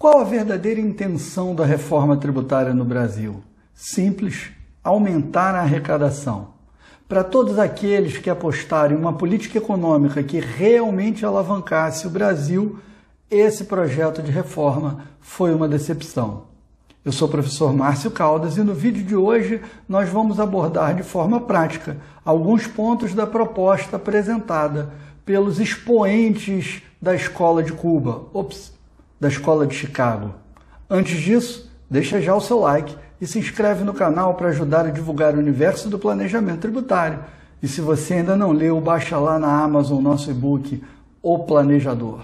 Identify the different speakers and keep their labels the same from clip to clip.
Speaker 1: Qual a verdadeira intenção da reforma tributária no Brasil? Simples: aumentar a arrecadação. Para todos aqueles que apostarem em uma política econômica que realmente alavancasse o Brasil, esse projeto de reforma foi uma decepção. Eu sou o professor Márcio Caldas e no vídeo de hoje nós vamos abordar de forma prática alguns pontos da proposta apresentada pelos expoentes da Escola de Cuba, ops, da Escola de Chicago. Antes disso, deixa já o seu like e se inscreve no canal para ajudar a divulgar o universo do planejamento tributário. E se você ainda não leu, baixa lá na Amazon nosso e-book O Planejador.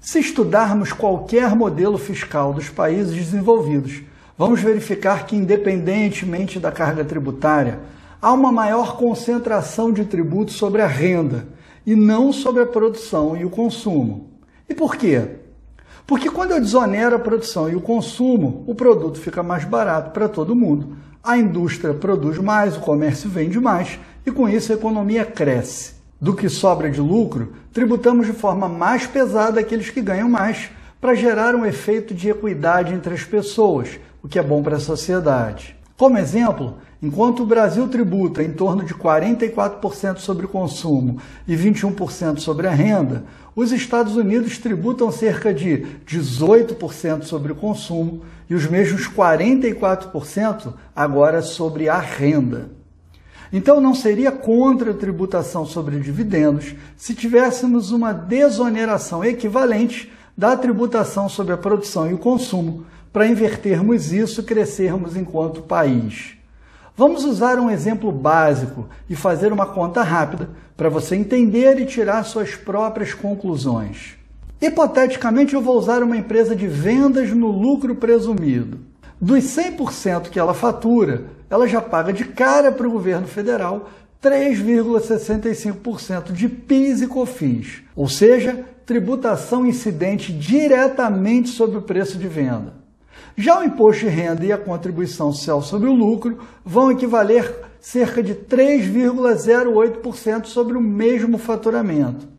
Speaker 1: Se estudarmos qualquer modelo fiscal dos países desenvolvidos, vamos verificar que, independentemente da carga tributária, há uma maior concentração de tributos sobre a renda e não sobre a produção e o consumo. E por quê? Porque quando eu desonero a produção e o consumo, o produto fica mais barato para todo mundo, a indústria produz mais, o comércio vende mais e com isso a economia cresce do que sobra de lucro, tributamos de forma mais pesada aqueles que ganham mais, para gerar um efeito de equidade entre as pessoas, o que é bom para a sociedade. Como exemplo, enquanto o Brasil tributa em torno de 44% sobre o consumo e 21% sobre a renda, os Estados Unidos tributam cerca de 18% sobre o consumo e os mesmos 44% agora sobre a renda. Então não seria contra a tributação sobre dividendos se tivéssemos uma desoneração equivalente da tributação sobre a produção e o consumo, para invertermos isso e crescermos enquanto país. Vamos usar um exemplo básico e fazer uma conta rápida para você entender e tirar suas próprias conclusões. Hipoteticamente, eu vou usar uma empresa de vendas no lucro presumido. Dos 100% que ela fatura, ela já paga de cara para o governo federal 3,65% de PIS e COFINS, ou seja, tributação incidente diretamente sobre o preço de venda. Já o imposto de renda e a contribuição social sobre o lucro vão equivaler cerca de 3,08% sobre o mesmo faturamento.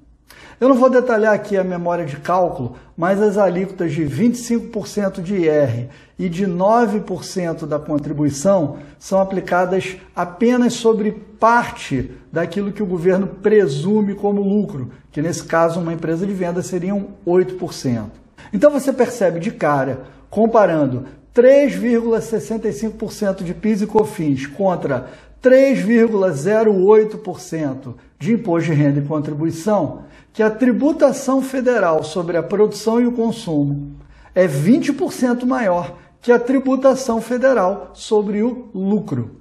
Speaker 1: Eu não vou detalhar aqui a memória de cálculo, mas as alíquotas de 25% de IR e de 9% da contribuição são aplicadas apenas sobre parte daquilo que o governo presume como lucro, que nesse caso uma empresa de venda seriam 8%. Então você percebe de cara, comparando 3,65% de PIS e COFINS contra 3,08% de imposto de renda e contribuição, que a tributação federal sobre a produção e o consumo é 20% maior que a tributação federal sobre o lucro.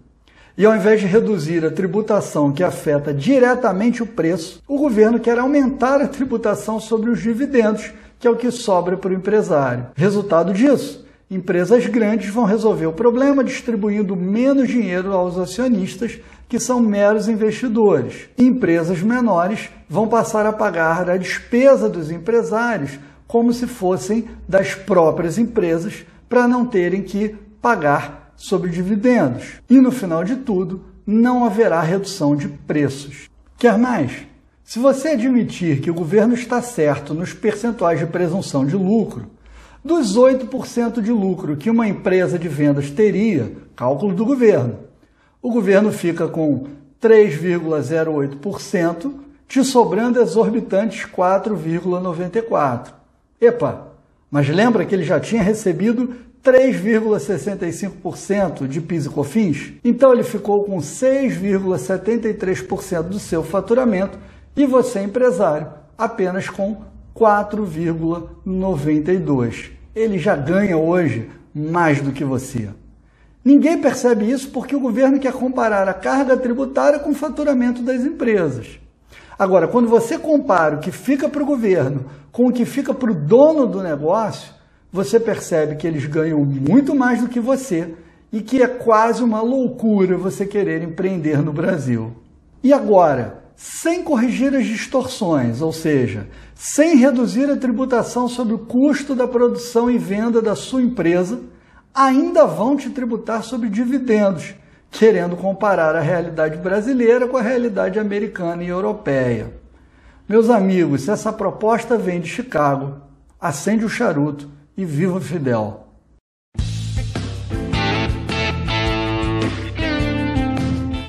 Speaker 1: E ao invés de reduzir a tributação que afeta diretamente o preço, o governo quer aumentar a tributação sobre os dividendos, que é o que sobra para o empresário. Resultado disso, Empresas grandes vão resolver o problema distribuindo menos dinheiro aos acionistas, que são meros investidores. Empresas menores vão passar a pagar a despesa dos empresários como se fossem das próprias empresas, para não terem que pagar sobre dividendos. E no final de tudo, não haverá redução de preços. Quer mais? Se você admitir que o governo está certo nos percentuais de presunção de lucro, dos 8% de lucro que uma empresa de vendas teria, cálculo do governo. O governo fica com 3,08%, te sobrando exorbitantes 4,94%. Epa, mas lembra que ele já tinha recebido 3,65% de PIS e COFINS? Então ele ficou com 6,73% do seu faturamento e você, empresário, apenas com 4,92. Ele já ganha hoje mais do que você. Ninguém percebe isso porque o governo quer comparar a carga tributária com o faturamento das empresas. Agora, quando você compara o que fica para o governo com o que fica para o dono do negócio, você percebe que eles ganham muito mais do que você e que é quase uma loucura você querer empreender no Brasil. E agora, sem corrigir as distorções, ou seja, sem reduzir a tributação sobre o custo da produção e venda da sua empresa, ainda vão te tributar sobre dividendos, querendo comparar a realidade brasileira com a realidade americana e europeia. Meus amigos, se essa proposta vem de Chicago, acende o charuto e viva Fidel!